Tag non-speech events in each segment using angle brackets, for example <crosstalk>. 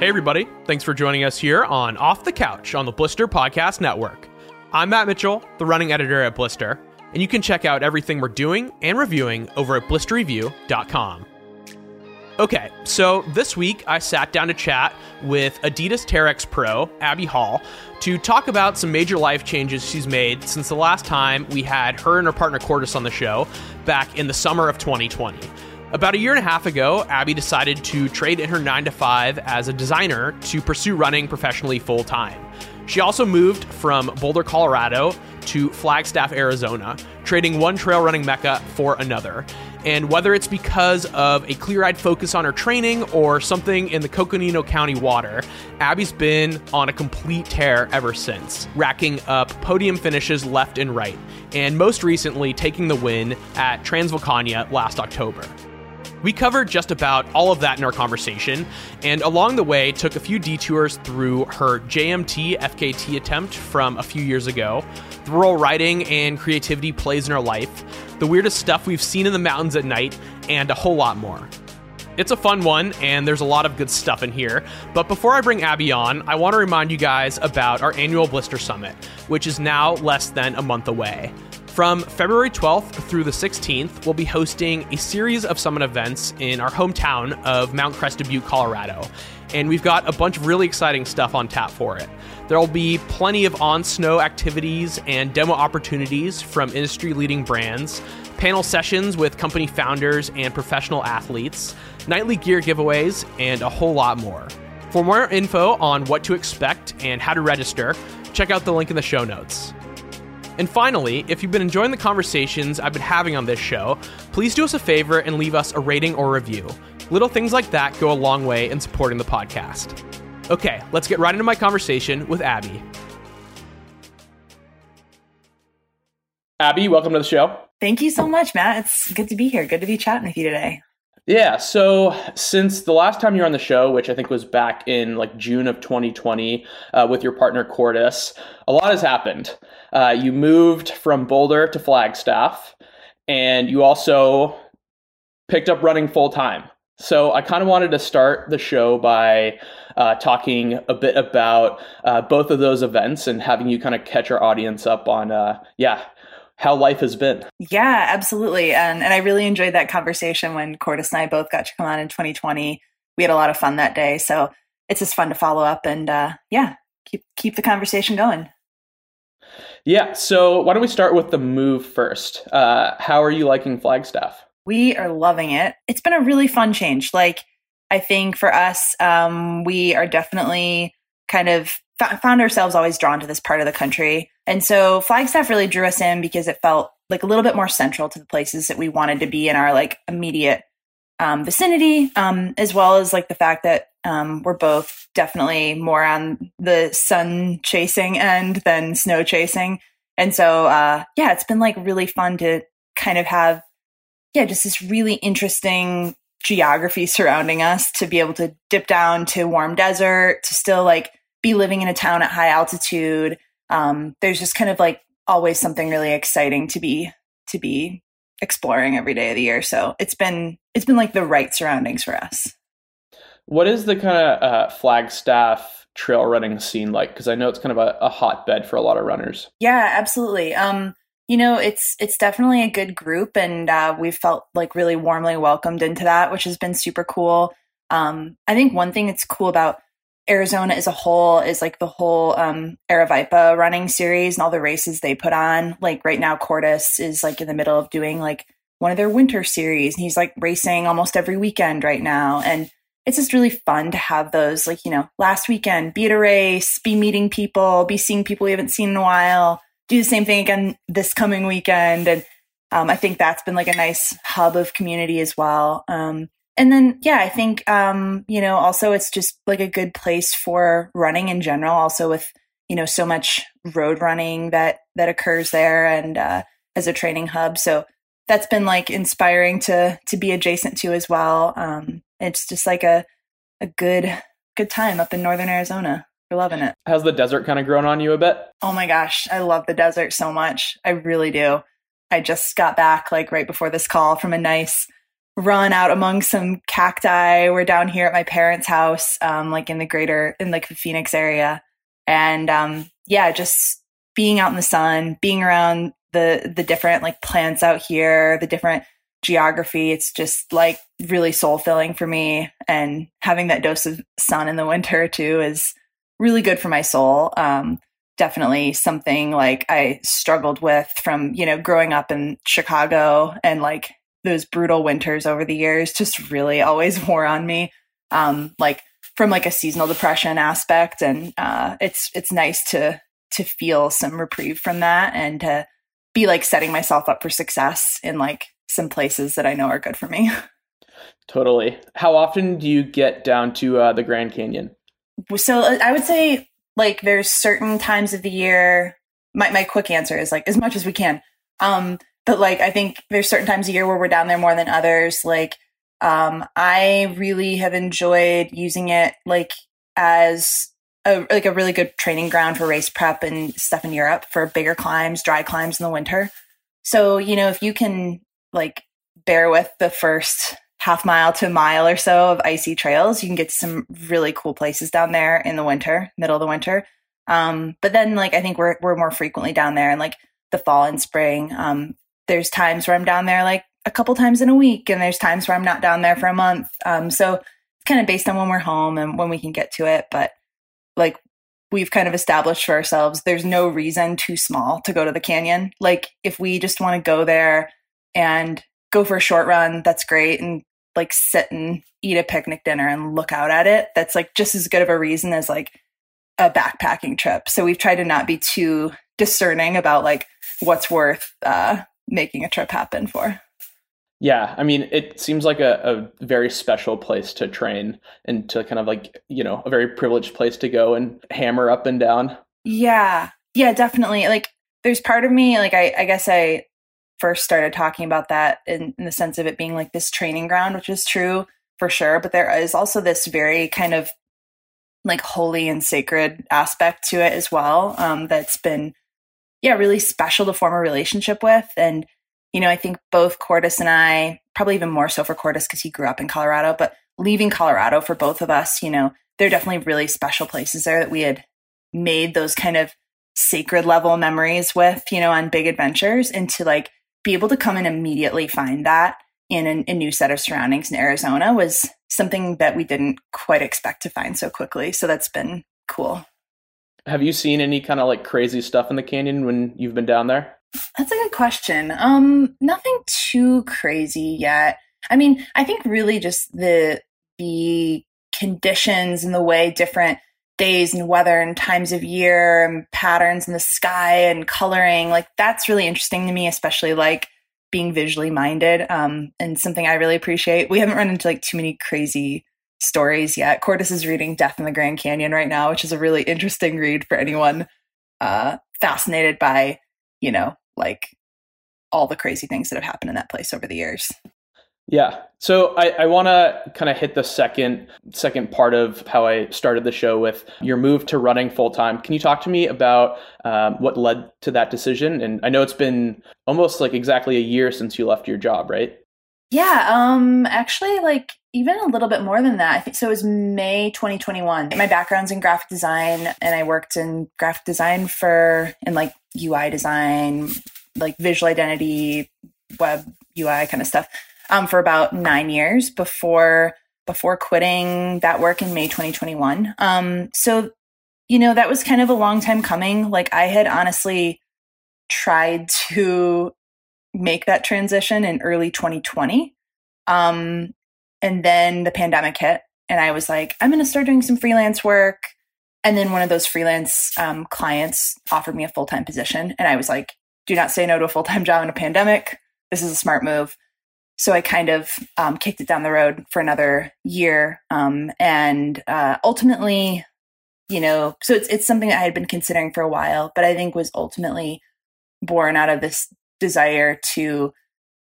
Hey, everybody. Thanks for joining us here on Off the Couch on the Blister Podcast Network. I'm Matt Mitchell, the running editor at Blister, and you can check out everything we're doing and reviewing over at blisterreview.com. Okay, so this week I sat down to chat with Adidas Terrex Pro, Abby Hall, to talk about some major life changes she's made since the last time we had her and her partner Cordis on the show back in the summer of 2020. About a year and a half ago, Abby decided to trade in her 9 to 5 as a designer to pursue running professionally full time. She also moved from Boulder, Colorado to Flagstaff, Arizona, trading one trail running mecca for another. And whether it's because of a clear eyed focus on her training or something in the Coconino County water, Abby's been on a complete tear ever since, racking up podium finishes left and right, and most recently taking the win at Transvulcania last October. We covered just about all of that in our conversation, and along the way took a few detours through her JMT FKT attempt from a few years ago, the role writing and creativity plays in her life, the weirdest stuff we've seen in the mountains at night, and a whole lot more. It's a fun one, and there's a lot of good stuff in here. But before I bring Abby on, I want to remind you guys about our annual Blister Summit, which is now less than a month away. From February 12th through the 16th, we'll be hosting a series of summit events in our hometown of Mount Crested Butte, Colorado. And we've got a bunch of really exciting stuff on tap for it. There'll be plenty of on snow activities and demo opportunities from industry leading brands, panel sessions with company founders and professional athletes, nightly gear giveaways, and a whole lot more. For more info on what to expect and how to register, check out the link in the show notes. And finally, if you've been enjoying the conversations I've been having on this show, please do us a favor and leave us a rating or review. Little things like that go a long way in supporting the podcast. Okay, let's get right into my conversation with Abby. Abby, welcome to the show. Thank you so much, Matt. It's good to be here. Good to be chatting with you today. Yeah, so since the last time you were on the show, which I think was back in like June of 2020 uh, with your partner Cordis, a lot has happened. Uh, you moved from Boulder to Flagstaff, and you also picked up running full time. So I kind of wanted to start the show by uh, talking a bit about uh, both of those events and having you kind of catch our audience up on, uh, yeah, how life has been. Yeah, absolutely. And, and I really enjoyed that conversation when Cordis and I both got to come on in 2020. We had a lot of fun that day. So it's just fun to follow up and uh, yeah, keep keep the conversation going. Yeah. So why don't we start with the move first? Uh, how are you liking Flagstaff? We are loving it. It's been a really fun change. Like I think for us, um, we are definitely kind of found ourselves always drawn to this part of the country. And so Flagstaff really drew us in because it felt like a little bit more central to the places that we wanted to be in our like immediate um, vicinity, um, as well as like the fact that um, we're both definitely more on the sun chasing end than snow chasing. And so, uh, yeah, it's been like really fun to kind of have, yeah, just this really interesting geography surrounding us to be able to dip down to warm desert, to still like be living in a town at high altitude. Um, there's just kind of like always something really exciting to be to be exploring every day of the year. So it's been it's been like the right surroundings for us. What is the kind of uh, Flagstaff trail running scene like? Because I know it's kind of a, a hotbed for a lot of runners. Yeah, absolutely. Um, you know, it's it's definitely a good group, and uh, we've felt like really warmly welcomed into that, which has been super cool. Um, I think one thing that's cool about Arizona as a whole is like the whole um Aravaipa running series and all the races they put on. Like right now, Cordis is like in the middle of doing like one of their winter series and he's like racing almost every weekend right now. And it's just really fun to have those like, you know, last weekend, be at a race, be meeting people, be seeing people we haven't seen in a while, do the same thing again this coming weekend. And um, I think that's been like a nice hub of community as well. Um, and then yeah i think um you know also it's just like a good place for running in general also with you know so much road running that that occurs there and uh as a training hub. So that's been like inspiring to to be adjacent to as well. Um it's just like a a good good time up in northern arizona. We're loving it. Has the desert kind of grown on you a bit? Oh my gosh i love the desert so much. I really do. I just got back like right before this call from a nice run out among some cacti. We're down here at my parents' house, um, like in the greater, in like the Phoenix area. And um, yeah, just being out in the sun, being around the the different like plants out here, the different geography. It's just like really soul filling for me. And having that dose of sun in the winter too is really good for my soul. Um, definitely something like I struggled with from, you know, growing up in Chicago and like those brutal winters over the years just really always <laughs> wore on me. Um, like from like a seasonal depression aspect. And uh, it's it's nice to to feel some reprieve from that and to be like setting myself up for success in like some places that I know are good for me. <laughs> Totally. How often do you get down to uh, the Grand Canyon? So uh, I would say like there's certain times of the year. My my quick answer is like as much as we can. Um, but like I think there's certain times a year where we're down there more than others. Like um, I really have enjoyed using it like as a, like a really good training ground for race prep and stuff in Europe for bigger climbs, dry climbs in the winter. So, you know, if you can like bear with the first half mile to a mile or so of icy trails, you can get some really cool places down there in the winter, middle of the winter. Um, but then like I think we're we're more frequently down there in like the fall and spring. Um, there's times where I'm down there like a couple times in a week, and there's times where I'm not down there for a month. Um, so it's kind of based on when we're home and when we can get to it. But like we've kind of established for ourselves there's no reason too small to go to the canyon like if we just want to go there and go for a short run that's great and like sit and eat a picnic dinner and look out at it that's like just as good of a reason as like a backpacking trip so we've tried to not be too discerning about like what's worth uh making a trip happen for yeah, I mean, it seems like a, a very special place to train and to kind of like, you know, a very privileged place to go and hammer up and down. Yeah. Yeah, definitely. Like, there's part of me, like, I, I guess I first started talking about that in, in the sense of it being like this training ground, which is true for sure. But there is also this very kind of like holy and sacred aspect to it as well um, that's been, yeah, really special to form a relationship with. And, you know, I think both Cordis and I, probably even more so for Cordis because he grew up in Colorado, but leaving Colorado for both of us, you know, there are definitely really special places there that we had made those kind of sacred level memories with, you know, on big adventures and to like be able to come and immediately find that in an, a new set of surroundings in Arizona was something that we didn't quite expect to find so quickly. So that's been cool. Have you seen any kind of like crazy stuff in the canyon when you've been down there? That's a good question. Um, nothing too crazy yet. I mean, I think really just the the conditions and the way different days and weather and times of year and patterns in the sky and coloring, like that's really interesting to me, especially like being visually minded. Um, and something I really appreciate. We haven't run into like too many crazy stories yet. Cordis is reading Death in the Grand Canyon right now, which is a really interesting read for anyone uh, fascinated by, you know, like all the crazy things that have happened in that place over the years. Yeah. So I, I want to kind of hit the second second part of how I started the show with your move to running full time. Can you talk to me about um, what led to that decision? And I know it's been almost like exactly a year since you left your job, right? Yeah. Um. Actually, like even a little bit more than that. I think so. It was May 2021. My background's in graphic design, and I worked in graphic design for in like UI design, like visual identity, web UI kind of stuff um, for about nine years before before quitting that work in May 2021. Um, so, you know, that was kind of a long time coming. Like I had honestly tried to make that transition in early 2020. Um, and then the pandemic hit, and I was like, I'm going to start doing some freelance work. And then one of those freelance um, clients offered me a full time position. And I was like, do not say no to a full time <laughs> job in a pandemic. This is a smart move. So I kind of um, kicked it down the road for another year. Um, and uh, ultimately, you know, so it's, it's something I had been considering for a while, but I think was ultimately born out of this desire to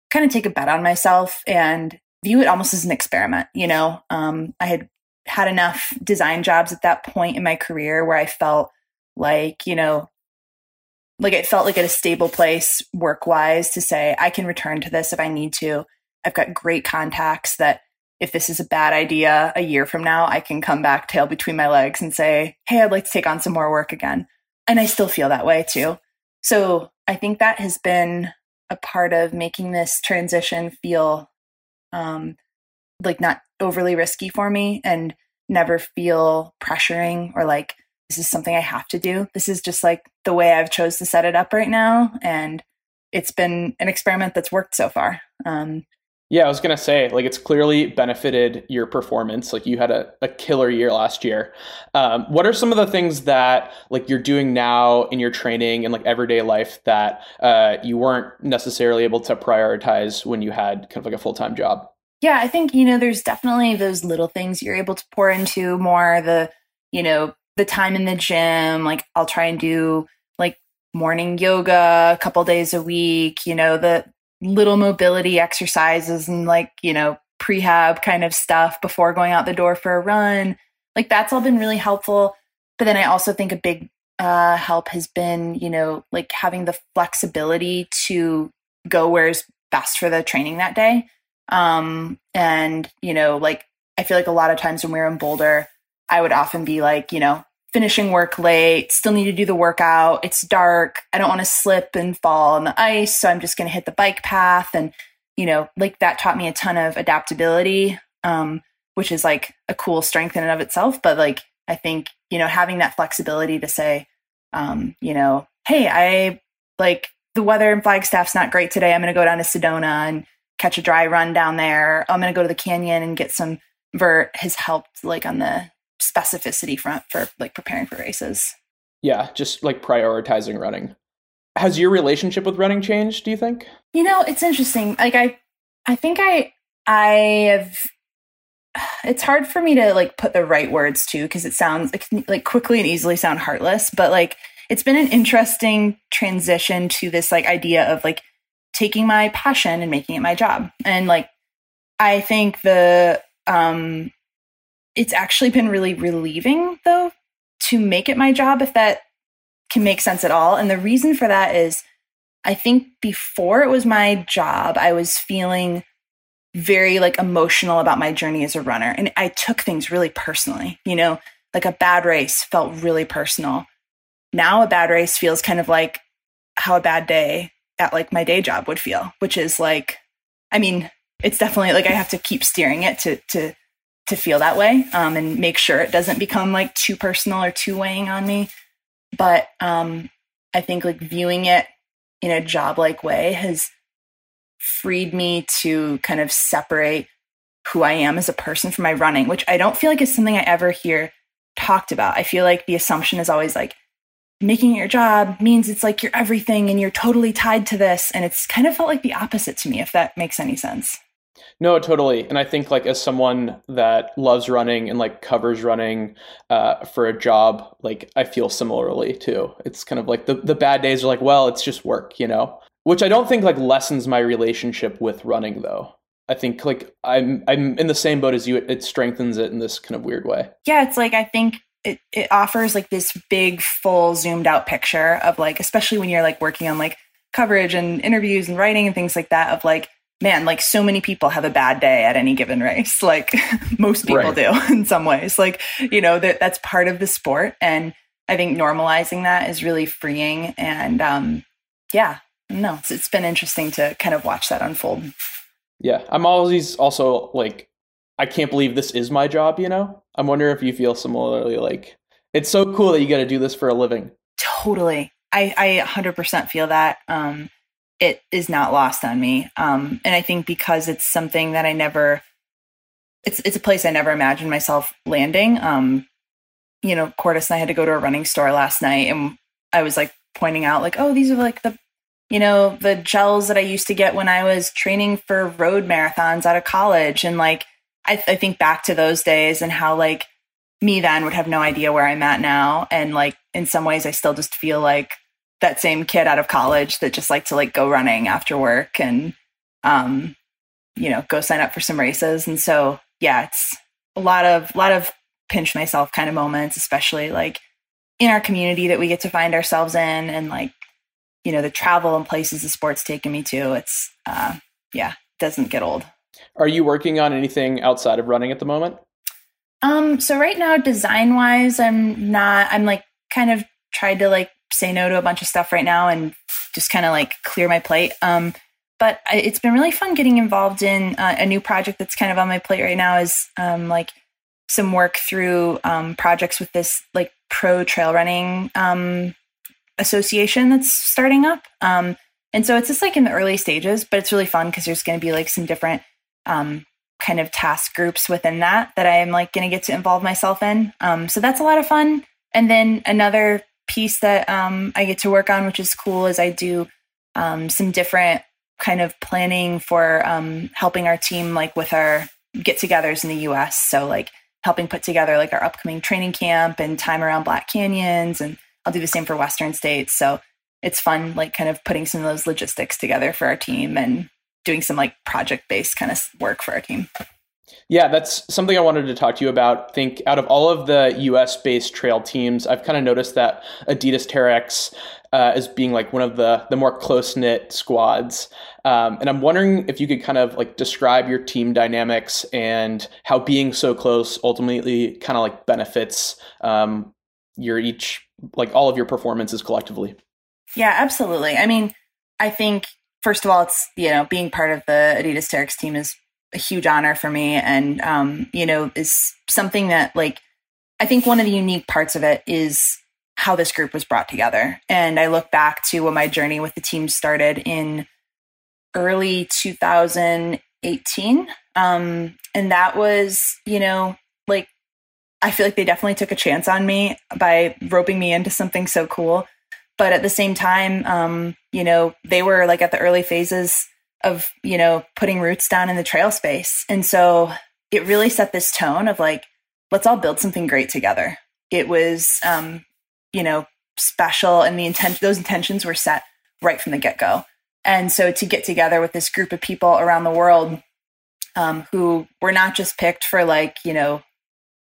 kind of take a bet on myself and view it almost as an experiment. You know, um, I had had enough design jobs at that point in my career where I felt like, you know, like it felt like at a stable place work wise to say, I can return to this if I need to. I've got great contacts that if this is a bad idea a year from now, I can come back tail between my legs and say, Hey, I'd like to take on some more work again. And I still feel that way too. So I think that has been a part of making this transition feel um, like not overly risky for me and never feel pressuring or like this is something I have to do. This is just like the way I've chose to set it up right now. And it's been an experiment that's worked so far. Um, yeah, I was gonna say, like, it's clearly benefited your performance. Like, you had a, a killer year last year. Um, what are some of the things that like you're doing now in your training and like everyday life that uh, you weren't necessarily able to prioritize when you had kind of like a full time job? Yeah, I think you know, there's definitely those little things you're able to pour into more. The you know, the time in the gym. Like, I'll try and do like morning yoga a couple days a week. You know, the little mobility exercises and like, you know, prehab kind of stuff before going out the door for a run. Like that's all been really helpful. But then I also think a big uh, help has been, you know, like having the flexibility to go where's best for the training that day. Um, and, you know, like I feel like a lot of times when we we're in Boulder, I would often be like, you know, finishing work late, still need to do the workout. It's dark. I don't want to slip and fall on the ice. So I'm just going to hit the bike path. And, you know, like that taught me a ton of adaptability, um, which is like a cool strength in and of itself. But like, I think, you know, having that flexibility to say, um, you know, hey, I like the weather in Flagstaff's not great today. I'm going to go down to Sedona and catch a dry run down there. I'm going to go to the canyon and get some vert has helped like on the specificity front for like preparing for races. Yeah, just like prioritizing running. Has your relationship with running changed, do you think? You know, it's interesting. Like I I think I I have <sighs> it's hard for me to like put the right words to because it sounds like, like quickly and easily sound heartless, but like it's been an interesting transition to this like idea of like taking my passion and making it my job. And like I think the um it's actually been really relieving though to make it my job if that can make sense at all. And the reason for that is I think before it was my job, I was feeling very like emotional about my journey as a runner and I took things really personally, you know, like a bad race felt really personal. Now a bad race feels kind of like how a bad day at like my day job would feel, which is like I mean, it's definitely like I have to keep steering it to to to feel that way um, and make sure it doesn't become like too personal or too weighing on me. But um, I think like viewing it in a job like way has freed me to kind of separate who I am as a person from my running, which I don't feel like is something I ever hear talked about. I feel like the assumption is always like making it your job means it's like you're everything and you're totally tied to this. And it's kind of felt like the opposite to me, if that makes any sense. No, totally. And I think like as someone that loves running and like covers running uh, for a job, like I feel similarly too. It's kind of like the, the bad days are like, well, it's just work, you know? Which I don't think like lessens my relationship with running though. I think like I'm I'm in the same boat as you. It, it strengthens it in this kind of weird way. Yeah, it's like I think it, it offers like this big full zoomed out picture of like especially when you're like working on like coverage and interviews and writing and things like that of like man, like so many people have a bad day at any given race. <laughs> Like most people right. do <laughs> in some ways. Like, you know, that that's part of the sport. And I think normalizing that is really freeing. And um, yeah, no, it's, it's been interesting to kind of watch that unfold. Yeah. I'm always also like, I can't believe this is my job, you know? I'm wondering if you feel similarly like it's so cool that you got to do this for a living. Totally. I, I 100% feel that. Um, it is not lost on me. Um, and I think because it's something that I never, it's it's a place I never imagined myself landing. Um, you know, Cordis and I had to go to a running store last night, and I was like pointing out, like, oh, these are like the, you know, the gels that I used to get when I was training for road marathons out of college, and like, I, I think back to those days and how like me then would have no idea where I'm at now, and like in some ways, I still just feel like that same kid out of college that just liked to like go running after work and um you know go sign up for some races and so yeah it's a lot of lot of pinch myself kind of moments especially like in our community that we get to find ourselves in and like you know the travel and places the sports taken me to it's uh yeah doesn't get old. Are you working on anything outside of running at the moment? Um, so right now, design wise, I'm not, I'm like kind of tried to like say no to a bunch of stuff right now and just kind of like clear my plate. Um, but I, it's been really fun getting involved in uh, a new project that's kind of on my plate right now is um, like some work through um, projects with this like pro trail running um, association that's starting up. Um, and so it's just like in the early stages, but it's really fun because there's going to be like some different um, kind of task groups within that that I'm like going to get to involve myself in. Um, so that's a lot of fun. And then another piece that um, I get to work on, which is cool, is I do um, some different kind of planning for um, helping our team like with our get-togethers in the U.S. So like helping put together like our upcoming training camp and time around Black Canyons, and I'll do the same for Western states. So it's fun, like kind of putting some of those logistics together for our team and doing some like project-based kind of work for our team. Yeah, that's something I wanted to talk to you about. I think out of all of the US based trail teams, I've kind of noticed that Adidas Terrex uh, being like one of the the more close knit squads. Um, and I'm wondering if you could kind of like describe your team dynamics and how being so close ultimately kind of like benefits um, your each like all of your performances collectively. Yeah, absolutely. I mean, I think first of all, it's you know being part of the Adidas Terrex team is a huge honor for me, and um, you know is something that like I think one of the unique parts of it is how this group was brought together. And I look back to when my journey with the team started in early 2018. Um, and that was, you know, like, I feel like they definitely took a chance on me by roping me into something so cool. But at the same time, um, you know, they were like at the early phases of, you know, putting roots down in the trail space. And so it really set this tone of like, let's all build something great together. It was um, you know, special and the intent those intentions were set right from the get-go. And so to get together with this group of people around the world um, who were not just picked for like, you know,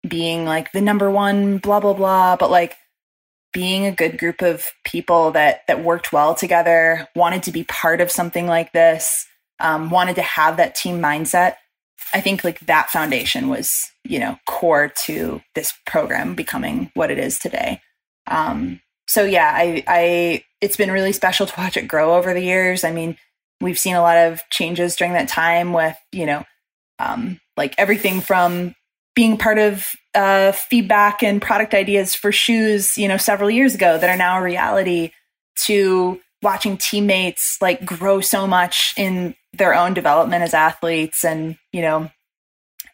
being like the number one, blah, blah, blah, but like being a good group of people that that worked well together, wanted to be part of something like this, um, wanted to have that team mindset. I think like that foundation was, you know, core to this program becoming what it is today. Um, so yeah, I, I, it's been really special to watch it grow over the years. I mean, we've seen a lot of changes during that time with, you know, um, like everything from being part of uh, feedback and product ideas for shoes, you know, several years ago that are now a reality to watching teammates like grow so much in their own development as athletes and, you know,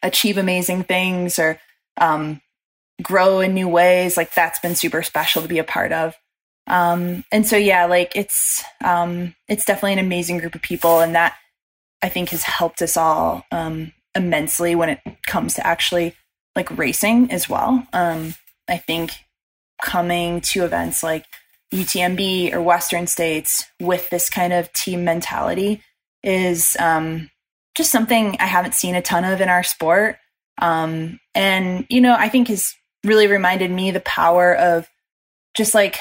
achieve amazing things or um, grow in new ways. Like that's been super special to be a part of. Um and so yeah like it's um it's definitely an amazing group of people and that i think has helped us all um immensely when it comes to actually like racing as well um i think coming to events like UTMB or Western States with this kind of team mentality is um, just something I haven't seen a ton of in our sport. Um, and, you know, I think has really reminded me the power of just like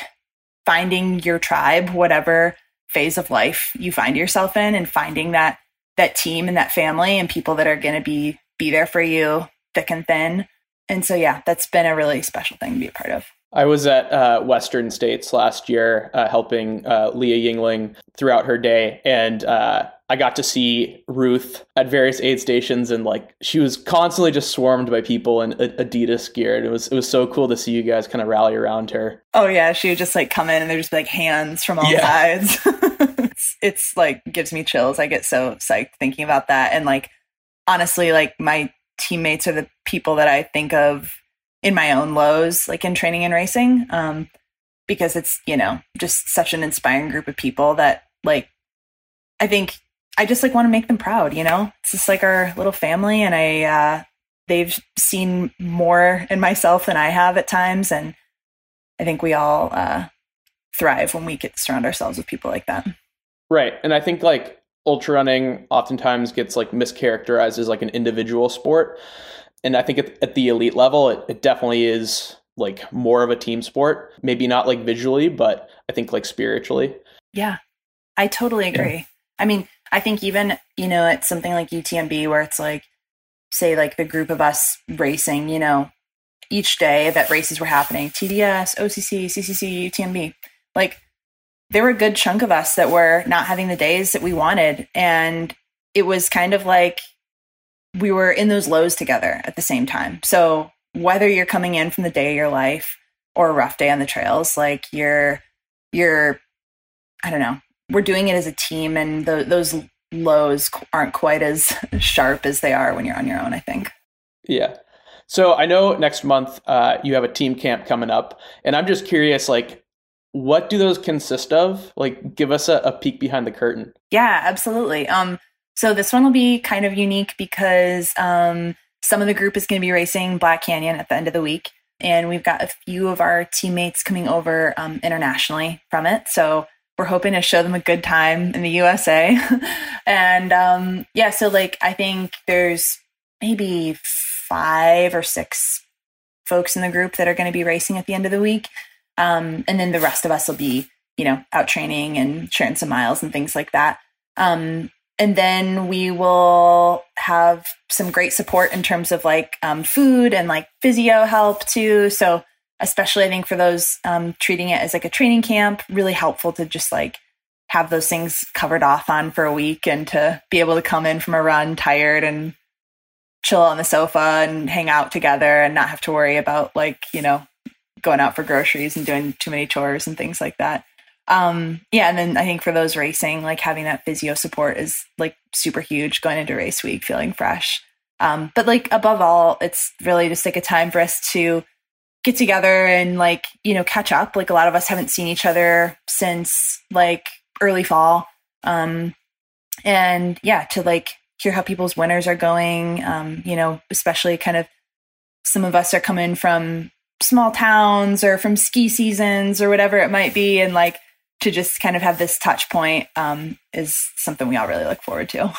finding your tribe, whatever phase of life you find yourself in, and finding that that team and that family and people that are going to be be there for you thick and thin. And so, yeah, that's been a really special thing to be a part of. I was at uh, Western States last year, uh, helping uh, Leah Yingling throughout her day, and uh, I got to see Ruth at various aid stations, and like she was constantly just swarmed by people in Adidas gear, and it was it was so cool to see you guys kind of rally around her. Oh yeah, she would just like come in, and there'd just be like hands from all yeah. sides. <laughs> it's, <laughs> it's like gives me chills. I get so psyched thinking about that, and like honestly, like my teammates are the people that I think of in my own lows, like in training and racing, um, because it's you know just such an inspiring group of people that like I think I just like want to make them proud. You know, it's just like our little family, and I uh, they've seen more in myself than I have at times, and I think we all uh, thrive when we get surround ourselves with people like that. Right, and I think like ultra running oftentimes gets like mischaracterized as like an individual sport and I think at, at the elite level, it, it definitely is like more of a team sport. Maybe not like visually, but I think like spiritually. Yeah, I totally agree. Yeah. I mean, I think even, you know, it's something like UTMB where it's like, say, like the group of us racing, you know, each day that races were happening TDS, OCC, CCC, UTMB. Like, there were a good chunk of us that were not having the days that we wanted. And it was kind of like we were in those lows together at the same time. So, whether you're coming in from the day of your life or a rough day on the trails, like you're, you're, I don't know, we're doing it as a team, and those lows aren't quite as <laughs> sharp as they are when you're on your own, I think. Yeah. So I know next month uh, you have a team camp coming up, and I'm just curious, like, what do those consist of? Like, give us a, a peek behind the curtain. Yeah, absolutely. Um, so this one will be kind of unique because um, some of the group is going to be racing Black Canyon at the end of the week, and we've got a few of our teammates coming over um, internationally from it. So we're hoping to show them a good time in the USA. <laughs> and um, yeah, so like I think there's maybe five or six folks in the group that are going to be racing at the end of the week. Um, and then the rest of us will be, you know, out training and sharing some miles and things like that. Um, and then we will have some great support in terms of like um, food and like physio help too. So especially I think for those um, treating it as like a training camp, really helpful to just like have those things covered off on for a week and to be able to come in from a run tired and chill on the sofa and hang out together and not have to worry about like, you know, going out for groceries and doing too many chores and things like that. Um, yeah, and then I think for those racing, like having that physio support is like super huge going into race week, feeling fresh. Um, but like above all, it's really just like a time for us to get together and like you know catch up like a lot of us haven't seen each other since like early fall um and yeah to like hear how people's winters are going um you know especially kind of some of us are coming from small towns or from ski seasons or whatever it might be and like to just kind of have this touch point um is something we all really look forward to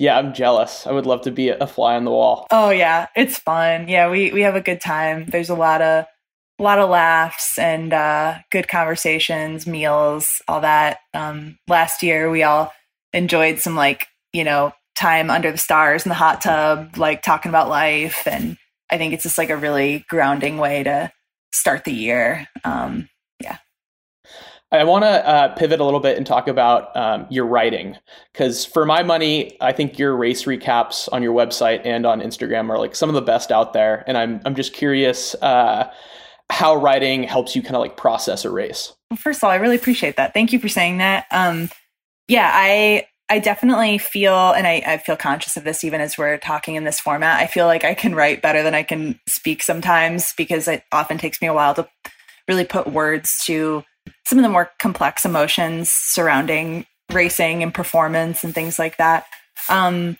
yeah, I'm jealous. I would love to be a fly on the wall. Oh yeah, it's fun. Yeah, we we have a good time. There's a lot of a lot of laughs and uh, good conversations, meals, all that. Um, last year, we all enjoyed some like you know time under the stars in the hot tub, like talking about life, and I think it's just like a really grounding way to start the year. Um, yeah. I want to uh, pivot a little bit and talk about um, your writing because, for my money, I think your race recaps on your website and on Instagram are like some of the best out there. And I'm I'm just curious uh, how writing helps you kind of like process a race. Well, first of all, I really appreciate that. Thank you for saying that. Um, yeah, I I definitely feel, and I, I feel conscious of this even as we're talking in this format. I feel like I can write better than I can speak sometimes because it often takes me a while to really put words to some of the more complex emotions surrounding racing and performance and things like that. Um,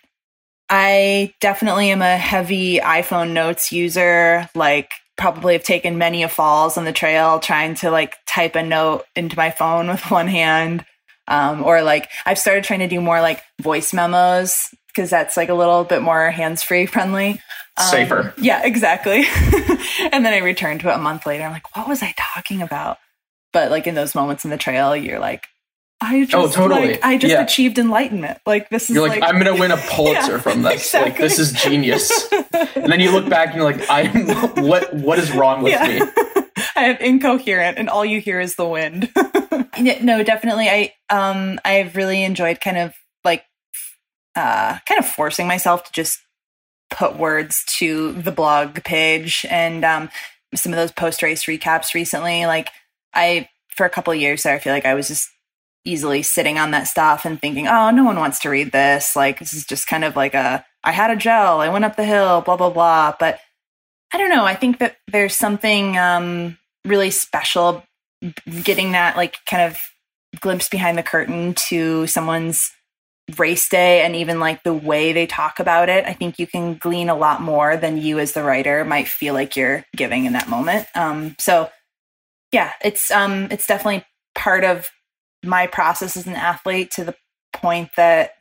I definitely am a heavy iPhone notes user. Like, probably have taken many a falls on the trail trying to like type a note into my phone with one hand. Um, or like I've started trying to do more like voice memos because that's like a little bit more hands free friendly. Um, Safer. Yeah, exactly. <laughs> and then I returned to it a month later. I'm like, what was I talking about? But like in those moments in the trail, you're like, I just, oh, totally. Like, I just yeah. achieved enlightenment. Like this is you're like, like I'm gonna win a <laughs> Pulitzer yeah, from this. Exactly. Like this is genius. and then you look back and you're like, I'm <laughs> what what is wrong with yeah. me? Incoherent and all you hear is the wind. <laughs> no, definitely. I um I've really enjoyed kind of like uh kind of forcing myself to just put words to the blog page and um some of those post race recaps recently. Like I for a couple years there, I feel like I was just easily sitting on that stuff and thinking, oh, no one wants to read this. Like this is just kind of like a I had a gel, I went up the hill, blah blah blah. But I don't know. I think that there's something um, really special getting that like kind of glimpse behind the curtain to someone's race day and even like the way they talk about it. I think you can glean a lot more than you as the writer might feel like you're giving in that moment. Um, so yeah, it's um it's definitely part of my process as an athlete to the point that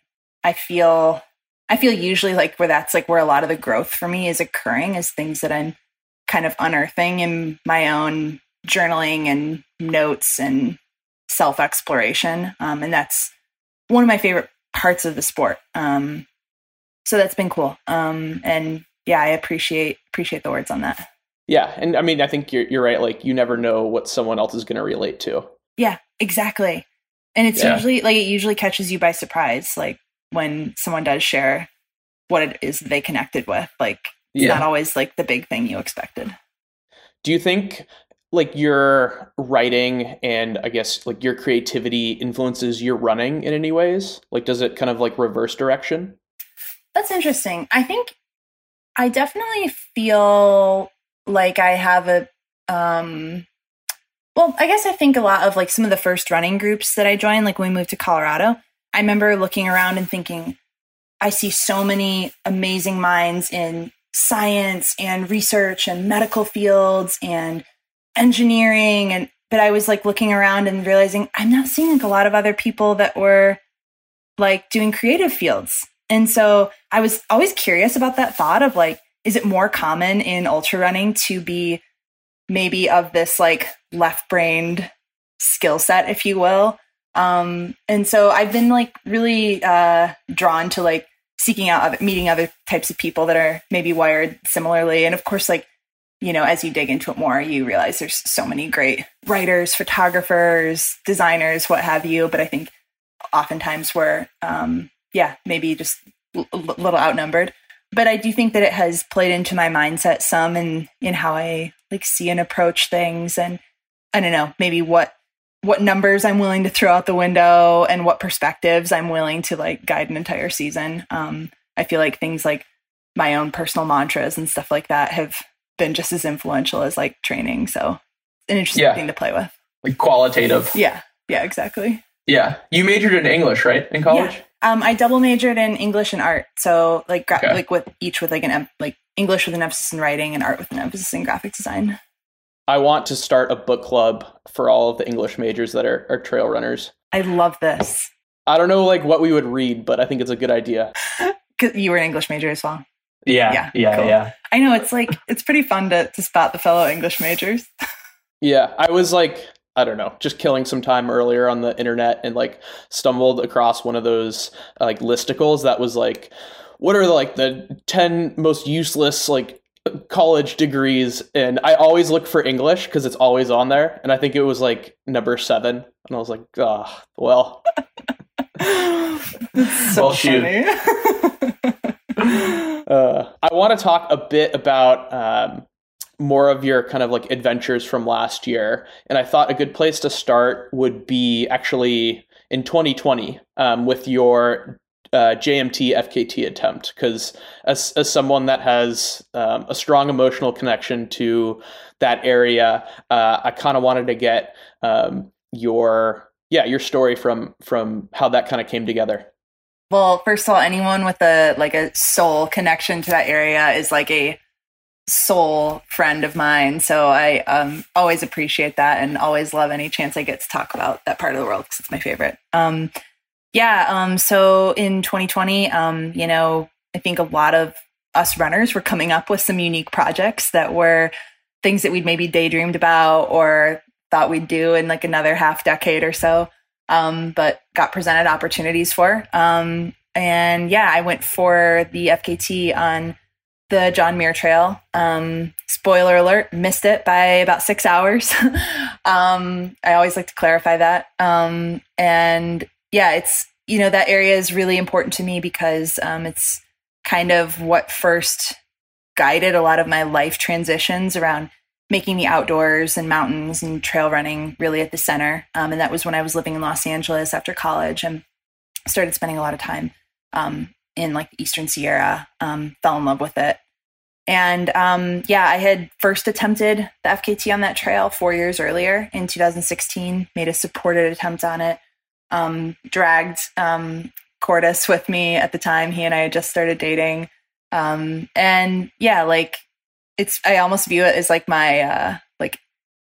I feel I feel usually like where that's like where a lot of the growth for me is occurring is things that I'm kind of unearthing in my own journaling and notes and self exploration. Um, and that's one of my favorite parts of the sport. Um, so that's been cool. Um, and yeah, I appreciate appreciate the words on that. Yeah, and I mean, I think you're you're right. Like, you never know what someone else is going to relate to. Yeah, exactly. And it's yeah. usually like it usually catches you by surprise, like when someone does share what it is they connected with. Like, yeah. not always like the big thing you expected. Do you think like your writing and I guess like your creativity influences your running in any ways? Like, does it kind of like reverse direction? That's interesting. I think I definitely feel like I have a um well, I guess I think a lot of like some of the first running groups that I joined, like when we moved to Colorado. I remember looking around and thinking, I see so many amazing minds in science and research and medical fields and engineering and but I was like looking around and realizing I'm not seeing like a lot of other people that were like doing creative fields. And so I was always curious about that thought of like is it more common in ultra running to be maybe of this like left-brained skill set if you will um and so i've been like really uh drawn to like seeking out other, meeting other types of people that are maybe wired similarly. And of course like you know as you dig into it more you realize there's so many great writers photographers designers what have you. But i think oftentimes we're um yeah maybe just a l- little outnumbered. But I do think that it has played into my mindset some in in how I like see and approach things. And I don't know, maybe what what numbers I'm willing to throw out the window and what perspectives I'm willing to like guide an entire season. Um, I feel like things like my own personal mantras and stuff like that have been just as influential as like training. So an interesting yeah. thing to play with. Like qualitative. Yeah. Yeah, exactly. Yeah. You majored in English, right? In college? Yeah. Um, I double majored in English and art. So like gra- okay. like with each with like an like English with an emphasis in writing and art with an emphasis in graphic design. I want to start a book club for all of the English majors that are, are trail runners. I love this. I don't know like what we would read, but I think it's a good idea. <laughs> Cause you were an English major as well. Yeah, yeah, yeah, cool. yeah. I know it's like it's pretty fun to to spot the fellow English majors. <laughs> yeah, I was like I don't know, just killing some time earlier on the internet and like stumbled across one of those uh, like listicles that was like, what are like the 10 most useless like college degrees? And I always look for English because it's always on there. And I think it was like number seven. And I was like, oh, well. <laughs> so well, funny. <laughs> uh, I want to talk a bit about um, more of your kind of like adventures from last year. And I thought a good place to start would be actually in 2020 um, with your uh, JMT FKT attempt. Because as, as someone that has um, a strong emotional connection to that area, uh, I kind of wanted to get um, your yeah your story from from how that kind of came together. Well, first of all, anyone with a like a soul connection to that area is like a soul friend of mine. So I um, always appreciate that and always love any chance I get to talk about that part of the world because it's my favorite. Um, yeah. Um, so in 2020, um, you know, I think a lot of us runners were coming up with some unique projects that were things that we'd maybe daydreamed about or thought we'd do in like another half decade or so, um, but got presented opportunities for. Um, and yeah, I went for the FKT on the John Muir Trail. Um, spoiler alert, missed it by about six hours. <laughs> um, I always like to clarify that. Um, and yeah, it's, you know, that area is really important to me because um, it's kind of what first guided a lot of my life transitions around making the outdoors and mountains and trail running really at the center. Um, and that was when I was living in Los Angeles after college and started spending a lot of time um, in like the Eastern Sierra, um, fell in love with it. And um, yeah, I had first attempted the FKT on that trail four years earlier in 2016, made a supported attempt on it, um, dragged um, Cordis with me at the time. He and I had just started dating. Um, and yeah, like it's, I almost view it as like my, uh, like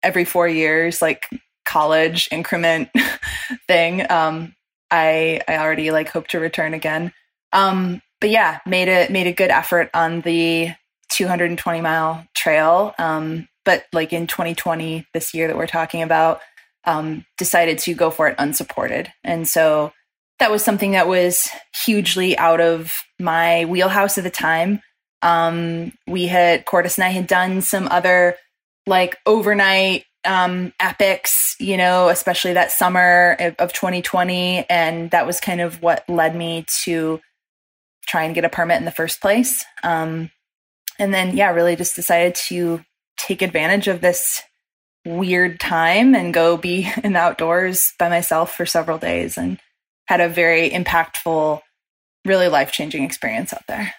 every four years, like college increment <laughs> thing. Um, I, I already like hope to return again. Um, but yeah, made a made a good effort on the 220 mile trail. Um, but like in 2020, this year that we're talking about, um, decided to go for it unsupported. And so that was something that was hugely out of my wheelhouse at the time. Um, we had Cordis and I had done some other like overnight um, epics, you know, especially that summer of 2020, and that was kind of what led me to try and get a permit in the first place. Um, and then, yeah, really just decided to take advantage of this weird time and go be <laughs> in the outdoors by myself for several days and had a very impactful, really life changing experience out there.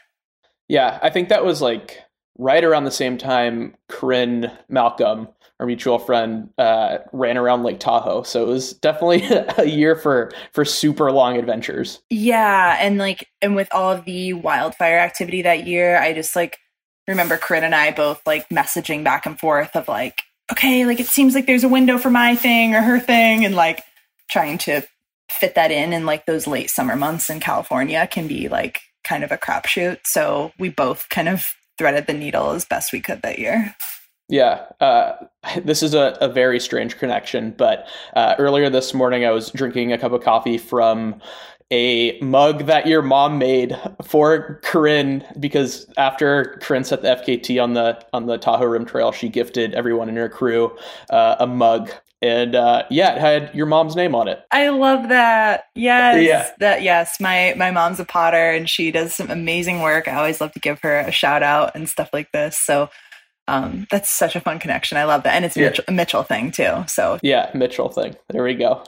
Yeah, I think that was like right around the same time Corinne Malcolm, our mutual friend, uh, ran around Lake Tahoe. So it was definitely <laughs> a year for for super long adventures. Yeah, and like and with all of the wildfire activity that year, I just like remember Corinne and I both like messaging back and forth of like, okay, like it seems like there's a window for my thing or her thing, and like trying to fit that in in like those late summer months in California can be like kind of a crapshoot. So we both kind of threaded the needle as best we could that year. Yeah, uh, <laughs> this is a, a, very strange connection, but uh, earlier this morning I was drinking a cup of coffee from a mug that your mom made for Corinne because after Corinne set the FKT on the on the Tahoe Rim Trail, she gifted everyone in her crew uh, a mug and uh, yeah, it had your mom's name on it. I love that. Yes, yeah. that yes. My my mom's a potter, and she does some amazing work. I always love to give her a shout out and stuff like this. So um, that's such a fun connection. I love that, and it's yeah. Mitchell, a Mitchell thing too. So yeah, Mitchell thing. There we go.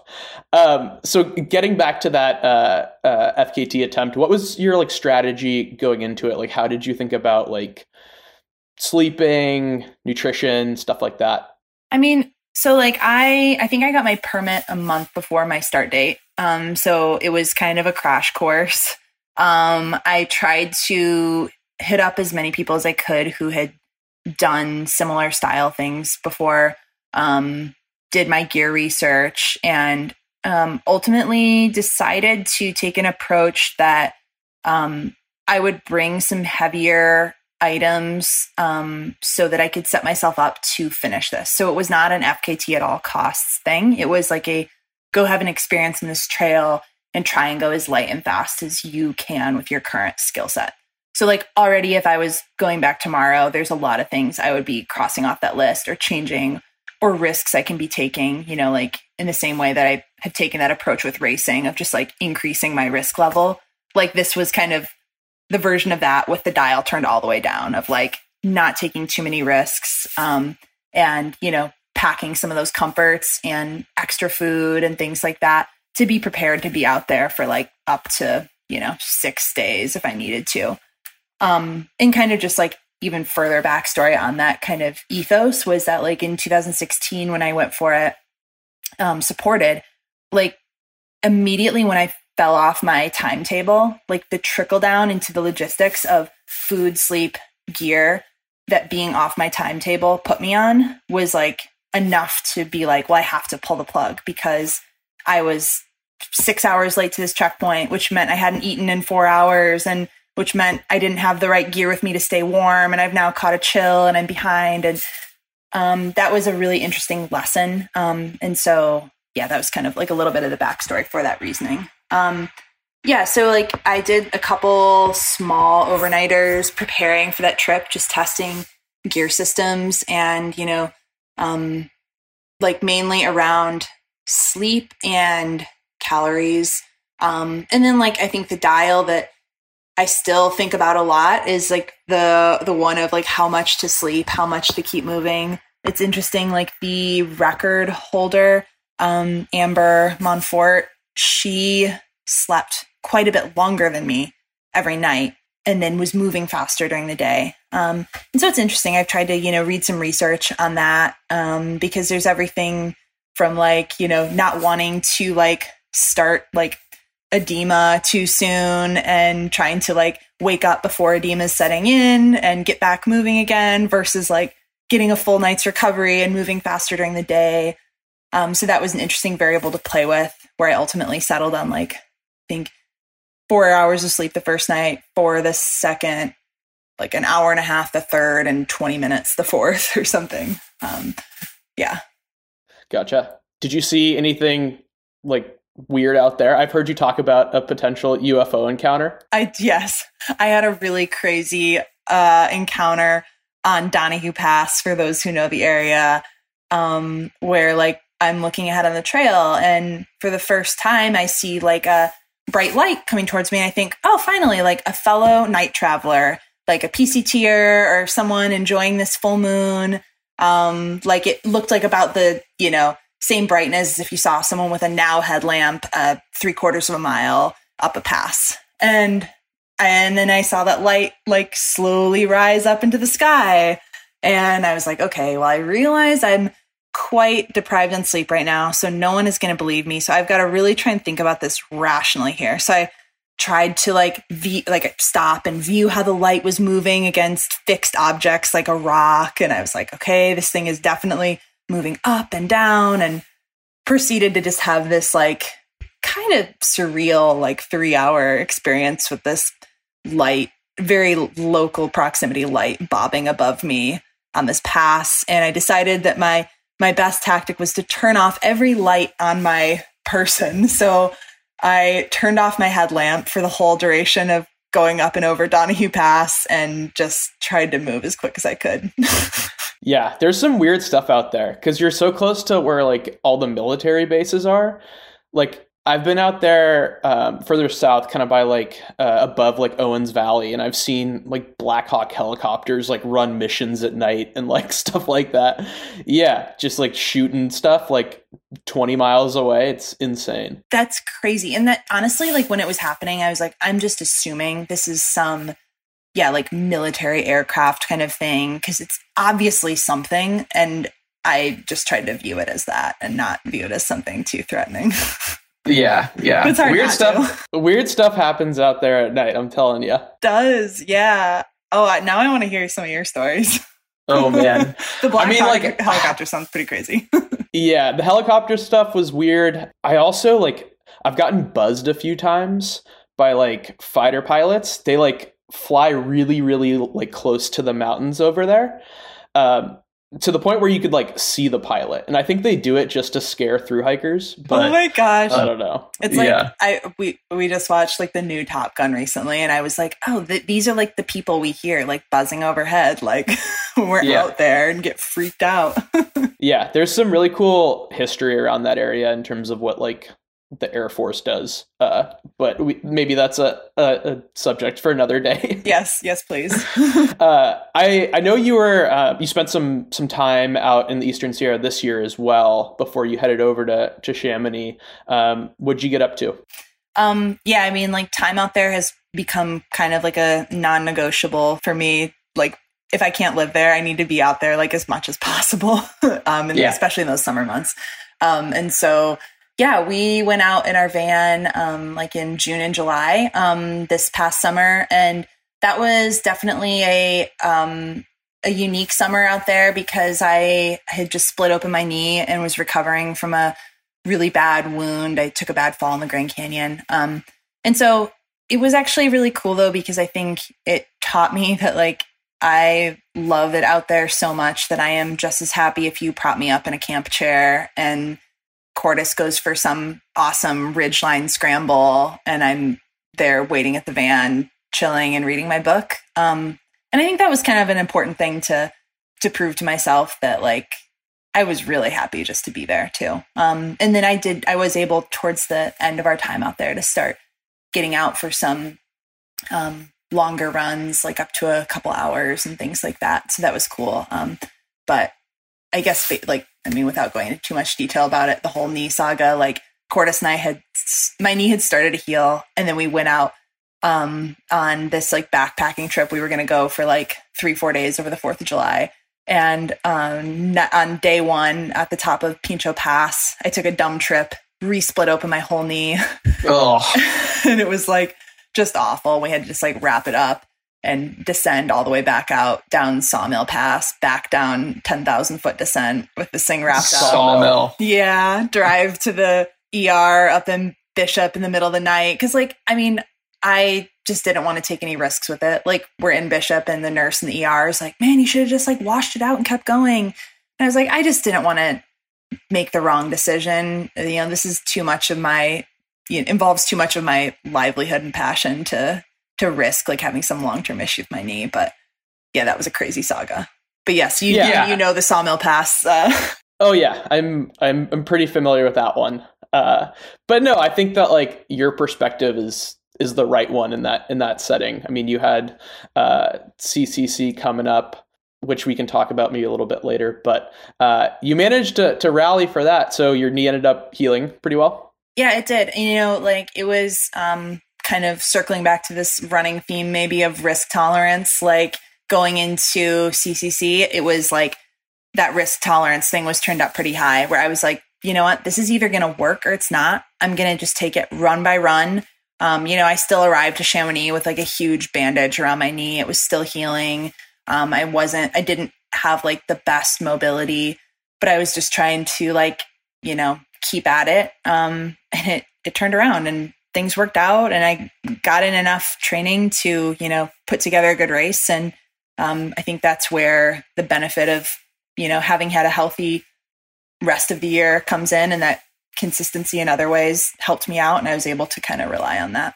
Um, so getting back to that uh, uh, FKT attempt, what was your like strategy going into it? Like, how did you think about like sleeping, nutrition, stuff like that? I mean, so like I I think I got my permit a month before my start date. Um so it was kind of a crash course. Um I tried to hit up as many people as I could who had done similar style things before. Um did my gear research and um ultimately decided to take an approach that um I would bring some heavier items um, so that I could set myself up to finish this. So it was not an FKT at all costs thing. It was like a go have an experience in this trail and try and go as light and fast as you can with your current skill set. So, like, already, if I was going back tomorrow, there's a lot of things I would be crossing off that list or changing or risks I can be taking, you know, like in the same way that I have taken that approach with racing of just like increasing my risk level. Like, this was kind of the version of that with the dial turned all the way down of like not taking too many risks um, and you know packing some of those comforts and extra food and things like that to be prepared to be out there for like up to you know six days if i needed to um, and kind of just like even further backstory on that kind of ethos was that like in 2016 when i went for it um, supported like immediately when i fell off my timetable, like the trickle down into the logistics of food, sleep, gear that being off my timetable put me on was like enough to be like, well, I have to pull the plug because I was six hours late to this checkpoint, which meant I hadn't eaten in four hours and which meant I didn't have the right gear with me to stay warm. And I've now caught a chill and I'm behind. And um, that was a really interesting lesson. Um, and so, yeah, that was kind of like a little bit of the backstory for that reasoning. Um, yeah, so like I did a couple small overnighters preparing for that trip, just testing gear systems and, you know, um, like mainly around sleep and calories. Um, and then like I think the dial that I still think about a lot is like the the one of like how much to sleep, how much to keep moving. It's interesting, like the record holder, um, Amber Montfort, she slept quite a bit longer than me every night and then was moving faster during the day. Um, and so it's interesting. I've tried to, you know, read some research on that um, because there's everything from like, you know, not wanting to like start like edema too soon and trying to like wake up before edema is setting in and get back moving again versus like getting a full night's recovery and moving faster during the day. Um, so that was an interesting variable to play with where I ultimately settled on like, I think four hours of sleep the first night, for the second, like an hour and a half the third, and 20 minutes the fourth <laughs> or something. Um, yeah. Gotcha. Did you see anything like weird out there. I've heard you talk about a potential UFO encounter. I yes, I had a really crazy uh, encounter on Donahue Pass for those who know the area, um, where like I'm looking ahead on the trail, and for the first time, I see like a bright light coming towards me. And I think, oh, finally, like a fellow night traveler, like a PCTer or someone enjoying this full moon. Um, like it looked like about the, you know, same brightness as if you saw someone with a now headlamp, uh, three quarters of a mile up a pass. And and then I saw that light like slowly rise up into the sky. And I was like, okay, well, I realize I'm quite deprived on sleep right now. So no one is going to believe me. So I've got to really try and think about this rationally here. So I tried to like v- like stop and view how the light was moving against fixed objects like a rock and I was like okay this thing is definitely moving up and down and proceeded to just have this like kind of surreal like 3 hour experience with this light very local proximity light bobbing above me on this pass. And I decided that my my best tactic was to turn off every light on my person. <laughs> So I turned off my headlamp for the whole duration of going up and over Donahue Pass and just tried to move as quick as I could. <laughs> yeah, there's some weird stuff out there because you're so close to where like all the military bases are. Like I've been out there um, further south, kind of by like uh, above like Owens Valley, and I've seen like Black Hawk helicopters like run missions at night and like <laughs> stuff like that. Yeah, just like shooting stuff like 20 miles away. It's insane. That's crazy. And that honestly, like when it was happening, I was like, I'm just assuming this is some, yeah, like military aircraft kind of thing, because it's obviously something. And I just tried to view it as that and not view it as something too threatening. <laughs> Yeah, yeah. It's hard weird stuff. To. <laughs> Weird stuff happens out there at night. I'm telling you. Does yeah. Oh, now I want to hear some of your stories. <laughs> Oh man, <laughs> the black I mean, like helicopter sounds pretty crazy. yeah, the helicopter stuff was weird. I also like I've gotten buzzed a few times by like fighter pilots. They like fly really, really like close to the mountains over there. Um, to the point where you could like see the pilot and i think they do it just to scare through hikers but oh my gosh i don't know it's like yeah. i we we just watched like the new top gun recently and i was like oh th- these are like the people we hear like buzzing overhead like <laughs> we're yeah. out there and get freaked out <laughs> yeah there's some really cool history around that area in terms of what like the Air Force does. Uh, but we, maybe that's a, a, a, subject for another day. <laughs> yes, yes, please. <laughs> uh, I I know you were uh, you spent some some time out in the Eastern Sierra this year as well before you headed over to to Chamonix. Um, what'd you get up to? Um, yeah, I mean, like time out there has become kind of like a non-negotiable for me. Like if I can't live there, I need to be out there like as much as possible. <laughs> um, and yeah. especially in those summer months. Um, and so yeah, we went out in our van um, like in June and July um, this past summer, and that was definitely a um, a unique summer out there because I had just split open my knee and was recovering from a really bad wound. I took a bad fall in the Grand Canyon, um, and so it was actually really cool though because I think it taught me <laughs> that like I love it out there so much that I am just as happy if you prop me up in a camp chair and Cordis goes for some awesome ridgeline scramble, and I'm there waiting at the van, chilling and reading my book. Um, and I think that was kind of an important thing to to prove to myself that like I was really happy just to be there too. Um, and then I did I was able towards the end of our time out there to start getting out for some um, longer runs, like up to a couple hours and things like that. So that was cool. Um, but I guess like I mean, without going into too much detail about it, the whole knee saga, like Cordis and I had my knee had started to heal, and then we went out um, on this like backpacking trip. We were going to go for like three, four days over the Fourth of July. And um, on day one, at the top of Pinchot Pass, I took a dumb trip, re-split open my whole knee, oh. <laughs> and it was like just awful. We had to just like wrap it up and descend all the way back out down Sawmill Pass, back down 10,000 foot descent with the thing wrapped up. Sawmill. Yeah. Drive to the ER up in Bishop in the middle of the night. Cause, like, I mean, I just didn't want to take any risks with it. Like, we're in Bishop and the nurse in the ER is like, man, you should have just like washed it out and kept going. And I was like, I just didn't want to make the wrong decision. You know, this is too much of my you know, involves too much of my livelihood and passion to to risk like having some long term issue with my knee. But yeah, that was a crazy saga. But yes, you yeah. you, you know the Sawmill Pass. Uh. Oh yeah, I'm I'm I'm pretty familiar with that one. Uh, but no, I think that like your perspective is is the right one in that in that setting. I mean, you had uh, CCC coming up, which we can talk about maybe a little bit later. But uh, you managed to to rally for that, so your knee ended up healing pretty well. Yeah, it did. And, you know, like it was um, kind of circling back to this running theme, maybe of risk tolerance. Like going into CCC, it was like that risk tolerance thing was turned up pretty high, where I was like, you know what, this is either going to work or it's not. I'm going to just take it run by run. Um, you know, I still arrived to Chamonix with like a huge bandage around my knee. It was still healing. Um, I wasn't, I didn't have like the best mobility, but I was just trying to like, you know, keep at it. Um, and it, it turned around and things worked out and I got in enough training to, you know, put together a good race. And um, I think that's where the benefit of, you know, having had a healthy rest of the year comes in and that consistency in other ways helped me out. And I was able to kind of rely on that.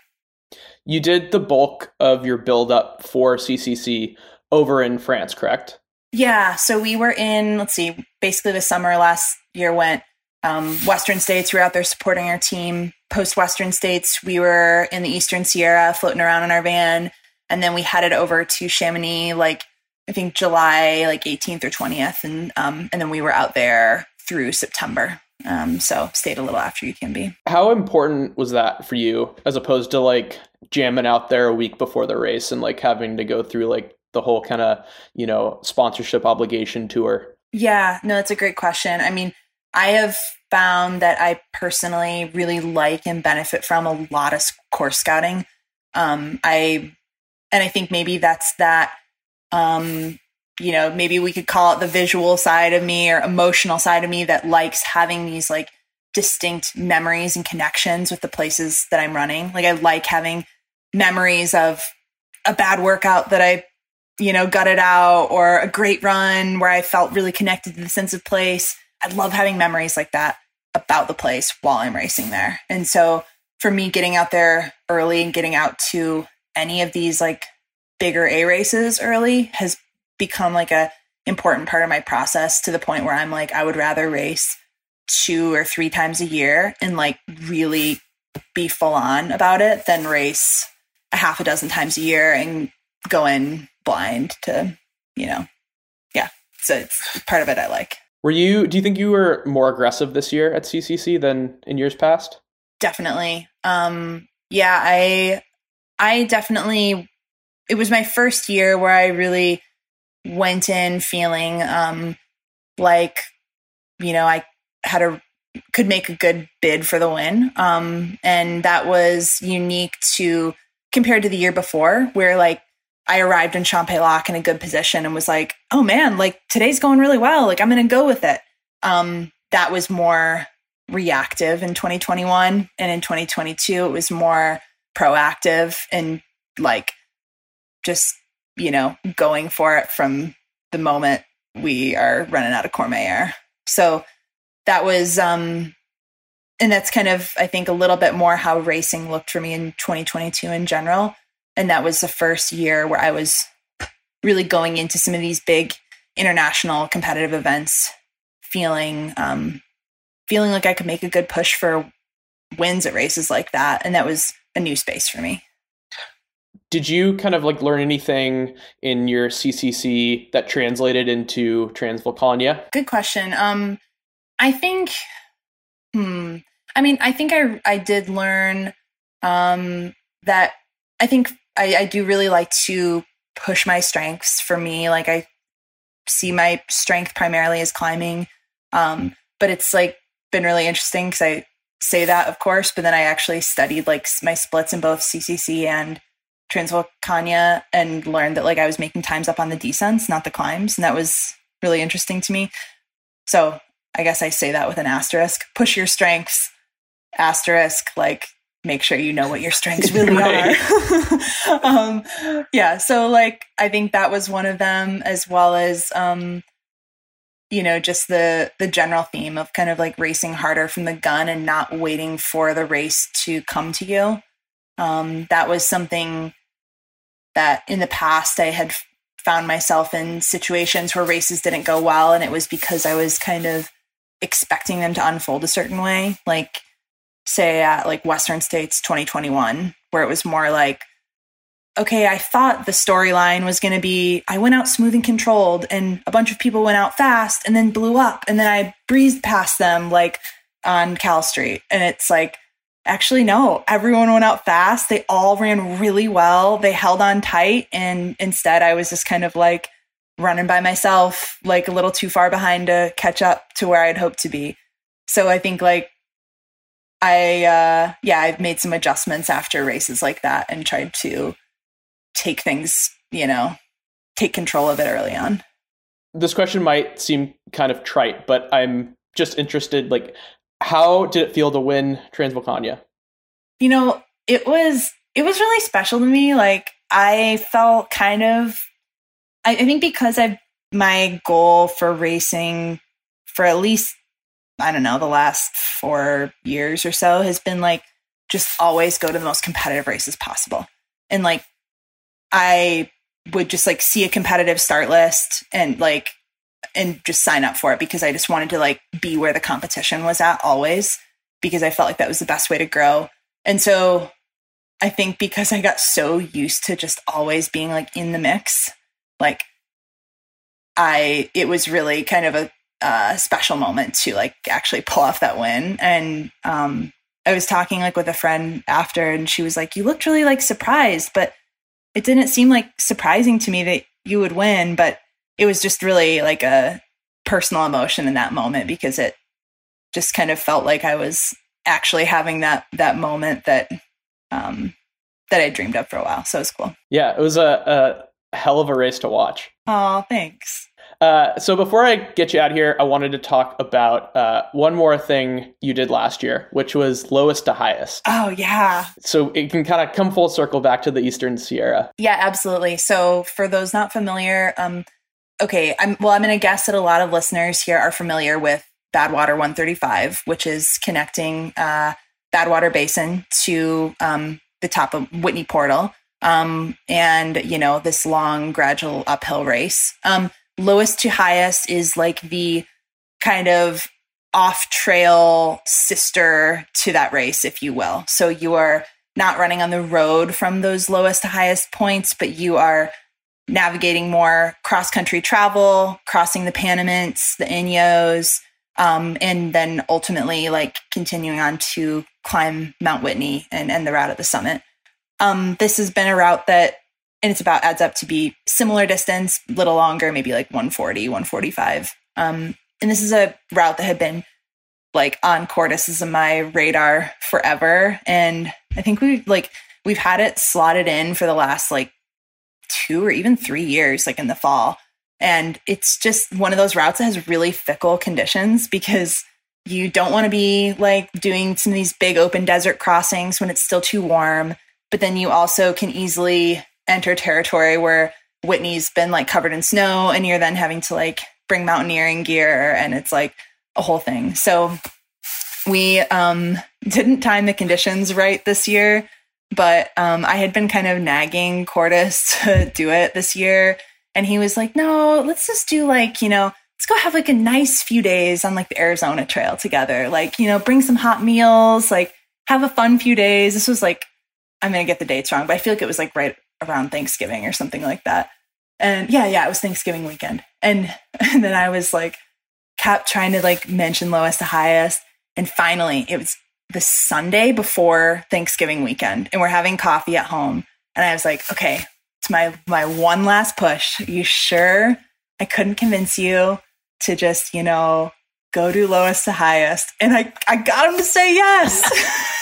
You did the bulk of your build up for CCC over in France, correct? Yeah. So we were in, let's see, basically the summer last year went um, Western States. We were out there supporting our team. Post Western States, we were in the Eastern Sierra floating around in our van and then we headed over to Chamonix like I think July like 18th or 20th, and um, and then we were out there through September. Um, so stayed a little after you can be. How important was that for you, as opposed to like jamming out there a week before the race and like having to go through like the whole kind of you know sponsorship obligation tour? Yeah, no, that's a great question. I mean, I have found that I personally really like and benefit from a lot of course scouting. Um, I and I think maybe that's that. Um, you know, maybe we could call it the visual side of me or emotional side of me that likes having these like distinct memories and connections with the places that I'm running. Like I like having memories of a bad workout that I, you know, gutted out or a great run where I felt really connected to the sense of place. I love having memories like that about the place while I'm racing there. And so for me, getting out there early and getting out to any of these like bigger A races early has become like a important part of my process to the point where I'm like I would rather race two or three times a year and like really be full on about it than race a half a dozen times a year and go in blind to, you know. Yeah. So it's part of it I like. Were you do you think you were more aggressive this year at CCC than in years past? Definitely. Um yeah, I I definitely, it was my first year where I really went in feeling um, like, you know, I had a, could make a good bid for the win. Um, and that was unique to, compared to the year before, where like I arrived in Champex-Lac in a good position and was like, oh man, like today's going really well. Like I'm going to go with it. Um, that was more reactive in 2021. And in 2022, it was more proactive and like just you know going for it from the moment we are running out of Courmayeur. So that was um and that's kind of I think a little bit more how racing looked for me in 2022 in general and that was the first year where I was really going into some of these big international competitive events feeling um feeling like I could make a good push for wins at races like that and that was a new space for me. Did you kind of like learn anything in your CCC that translated into Transvulcania? Good question. Um, I think, hmm, I mean, I think I I did learn um, that I think I, I do really like to push my strengths. For me, like I see my strength primarily as climbing, um, but it's like been really interesting because I say that, of course, but then I actually studied like my splits in both CCC and Transvulcania and learned that like I was making times up on the descents, not the climbs, and that was really interesting to me. So I guess I say that with an asterisk. Push your strengths, asterisk, like make sure you know what your strengths <laughs> really are. <laughs> um, yeah, so like I think that was one of them, as well as um, you know, just the the general theme of kind of like racing harder from the gun and not waiting for the race to come to you. Um, that was something that in the past I had found myself in situations where races didn't go well, and it was because I was kind of expecting them to unfold a certain way. Like, say at like Western States 2021, where it was more like okay, I thought the storyline was going to be I went out smooth and controlled, and a bunch of people went out fast and then blew up, and then I breezed past them like on Cal Street. And it's like, actually, no, everyone went out fast. They all ran really well. They held on tight. And instead, I was just kind of like running by myself, like a little too far behind to catch up to where I'd hoped to be. So I think like I, uh, yeah, I've made some adjustments after races like that and tried to take things, you know, take control of it early on. This question might seem kind of trite, but I'm just interested like how did it feel to win Transvulcania? You know, it was it was really special to me. Like I felt kind of I, I think because I've my goal for racing for at least I don't know, the last four years or so has been like just always go to the most competitive races possible. And like I would just like see a competitive start list and like and just sign up for it because I just wanted to like be where the competition was at always because I felt like that was the best way to grow. And so I think because I got so used to just always being like in the mix, like I it was really kind of a uh, special moment to like actually pull off that win. And um I was talking like with a friend after and she was like, You looked really like surprised, but it didn't seem like surprising to me that you would win, but it was just really like a personal emotion in that moment because it just kind of felt like I was actually having that that moment that um that I dreamed of for a while. So it was cool. Yeah, it was a, a hell of a race to watch. Oh, thanks. Uh, so before I get you out here, I wanted to talk about uh, one more thing you did last year, which was lowest to highest. Oh yeah. So it can kind of come full circle back to the Eastern Sierra. Yeah, absolutely. So for those not familiar, um, okay, I'm well. I'm going to guess that a lot of listeners here are familiar with Badwater 135, which is connecting uh, Badwater Basin to um, the top of Whitney Portal, um, and you know this long gradual uphill race. Um, lowest to highest is like the kind of off trail sister to that race, if you will. So you are not running on the road from those lowest to highest points, but you are navigating more cross country travel, crossing the Panamints, the Inyos, um, and then ultimately like continuing on to climb Mount Whitney and, end the route at the summit. Um, this has been a route that and it's about adds up to be similar distance, a little longer, maybe like 140, 145. Um, and this is a route that had been like on Cordis is my radar forever. And I think we like we've had it slotted in for the last like two or even three years, like in the fall. And it's just one of those routes that has really fickle conditions because you don't want to be like doing some of these big open desert crossings when it's still too warm. But then you also can easily enter territory where Whitney's been like covered in snow and you're then having to like bring mountaineering gear and it's like a whole thing. So we um didn't time the conditions right this year, but um I had been kind of nagging Cordis <laughs> to do it this year and he was like, "No, let's just do like, you know, let's go have like a nice few days on like the Arizona trail together. Like, you know, bring some hot meals, like have a fun few days." This was like I'm going to get the dates wrong, but I feel like it was like right around Thanksgiving or something like that. And yeah, yeah, it was Thanksgiving weekend. And, <laughs> and then I was like, kept trying to like mention lowest to highest. And finally, it was the Sunday before Thanksgiving weekend, and we're having coffee at home. And I was like, okay, it's my my one last push. Are you sure I couldn't convince you to just, you know, go to lowest to highest? And I I got him to say yes.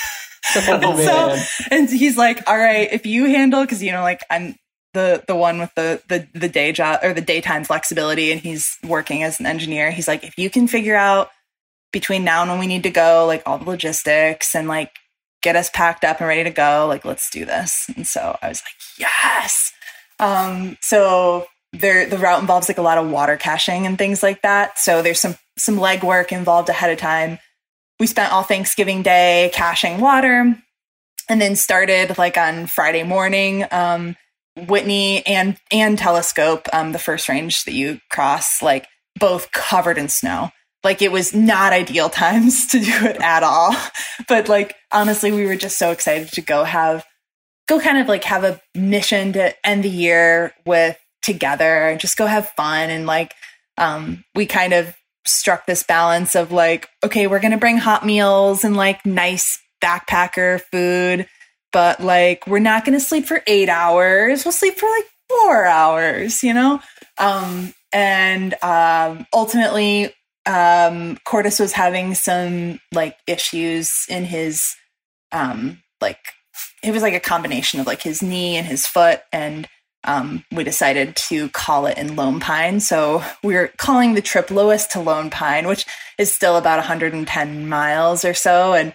<laughs> Oh, <laughs> so, and he's like, all right, if you handle, because you know, like I'm the the one with the the the day job or the daytime flexibility, and he's working as an engineer. He's like, if you can figure out between now and when we need to go, like all the logistics and like get us packed up and ready to go, like let's do this. And so I was like, yes. Um, so there the route involves like a lot of water caching and things like that. So there's some some legwork involved ahead of time. We spent all Thanksgiving Day caching water, and then started like on Friday morning. Um, Whitney and and Telescope, um, the first range that you cross, like both covered in snow. Like it was not ideal <laughs> times to do it at all. But like honestly, we were just so excited to go have go kind of like have a mission to end the year with together and just go have fun and like um we kind of struck this balance of like okay we're gonna bring hot meals and like nice backpacker food but like we're not gonna sleep for eight hours. We'll sleep for like four hours you know? Um and um ultimately um Cordis was having some like issues in his um like it was like a combination of like his knee and his foot and um, we decided to call it in Lone Pine. So we're calling the trip Lowest to Lone Pine, which is still about 110 miles or so. And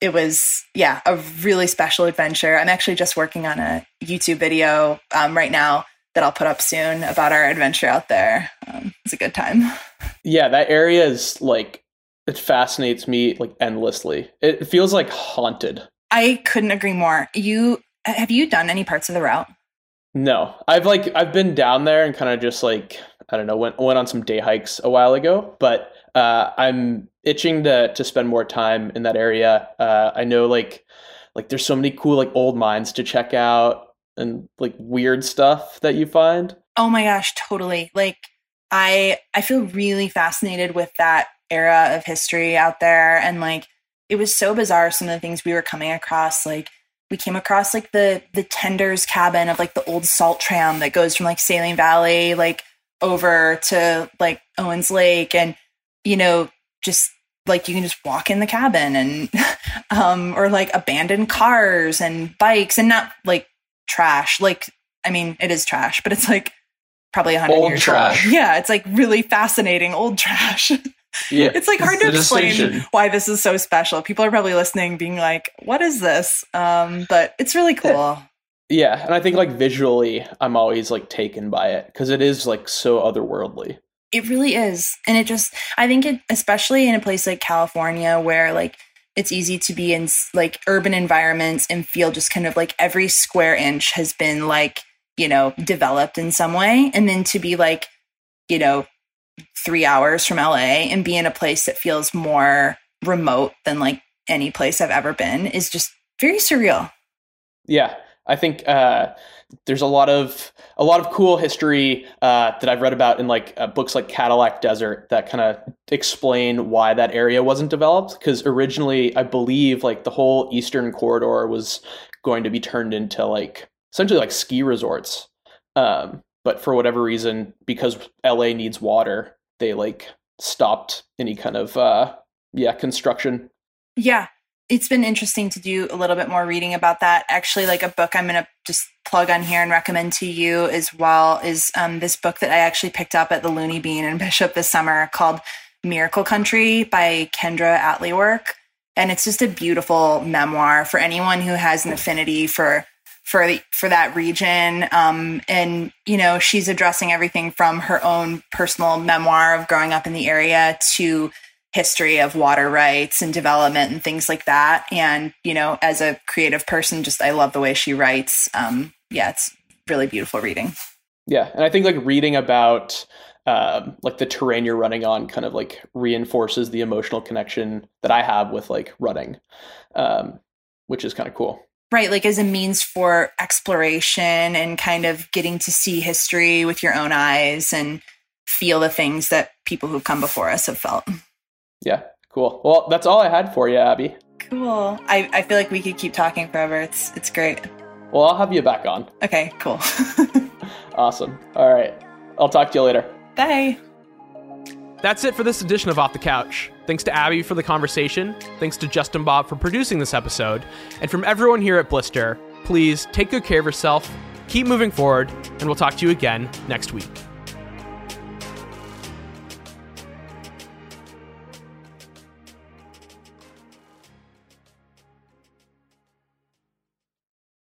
it was, yeah, a really special adventure. I'm actually just working on a YouTube video um, right now that I'll put up soon about our adventure out there. Um, it's a good time. Yeah, that area is like, it fascinates me like endlessly. It feels like haunted. I couldn't agree more. You have you done any parts of the route? No, I've like I've been down there and kind of just like I don't know went went on some day hikes a while ago, but uh, I'm itching to to spend more time in that area. Uh, I know like like there's so many cool like old mines to check out and like weird stuff that you find. Oh my gosh, totally. Like I I feel really fascinated with that era of history out there and like it was so bizarre some of the things we were coming across like we came across like the the tender's cabin of like the old salt tram that goes from like Saline Valley like over to like Owens Lake and you know just like you can just walk in the cabin and <laughs> um or like abandoned cars and bikes and not like trash like I mean it is trash but it's like probably a hundred years old trash. old. <laughs> Yeah, it's like really fascinating old trash. <laughs> Yeah. It's like hard to explain why this is so special. People are probably listening being like, what is this? Um, but it's really cool. Yeah, and I think like visually I'm always like taken by it because it is like so otherworldly. It really is. And it just I think it especially in a place like California where like it's easy to be in like urban environments and feel just kind of like every square inch has been like, you know, developed in some way and then to be like, you know, three hours from LA and be in a place that feels more remote than like any place I've ever been is just very surreal. Yeah, I think uh, there's a lot of a lot of cool history uh, that I've read about in like uh, books like Cadillac Desert that kind of explain why that area wasn't developed. Because originally, I believe like the whole eastern corridor was going to be turned into like essentially like ski resorts. Um, but for whatever reason, because LA needs water, they like stopped any kind of uh yeah, construction. Yeah. It's been interesting to do a little bit more reading about that. Actually, like a book I'm gonna just plug on here and recommend to you as well is um, this book that I actually picked up at the Looney Bean in <laughs> Bishop this summer called Miracle Country by Kendra Atleework. And it's just a beautiful memoir for anyone who has an affinity for for the, for that region. Um, and you know, she's addressing everything from her own personal memoir of growing up in the area to history of water rights and development and things like that. And you know, as a creative person, just I love the way she writes. Um, yeah, it's really beautiful reading. Yeah, and I think like reading about um, like the terrain you're running on kind of like reinforces the emotional connection that I have with like running, um, which is kind of cool right like as a means for exploration and kind of getting to see history with your own eyes and feel the things that people who've come before us have felt. Yeah cool. Well that's all i had for you abby. Cool. I, I feel like we could keep talking forever. It's it's great. Well i'll have you back on. Okay cool. <laughs> Awesome. All right. I'll talk to you later. Bye that's it for this edition of Off the Couch. Thanks to Abby for the conversation. Thanks to Justin Bob for producing this episode. And from everyone here at Blister, please take good care of yourself, keep moving forward, and we'll talk to you again next week.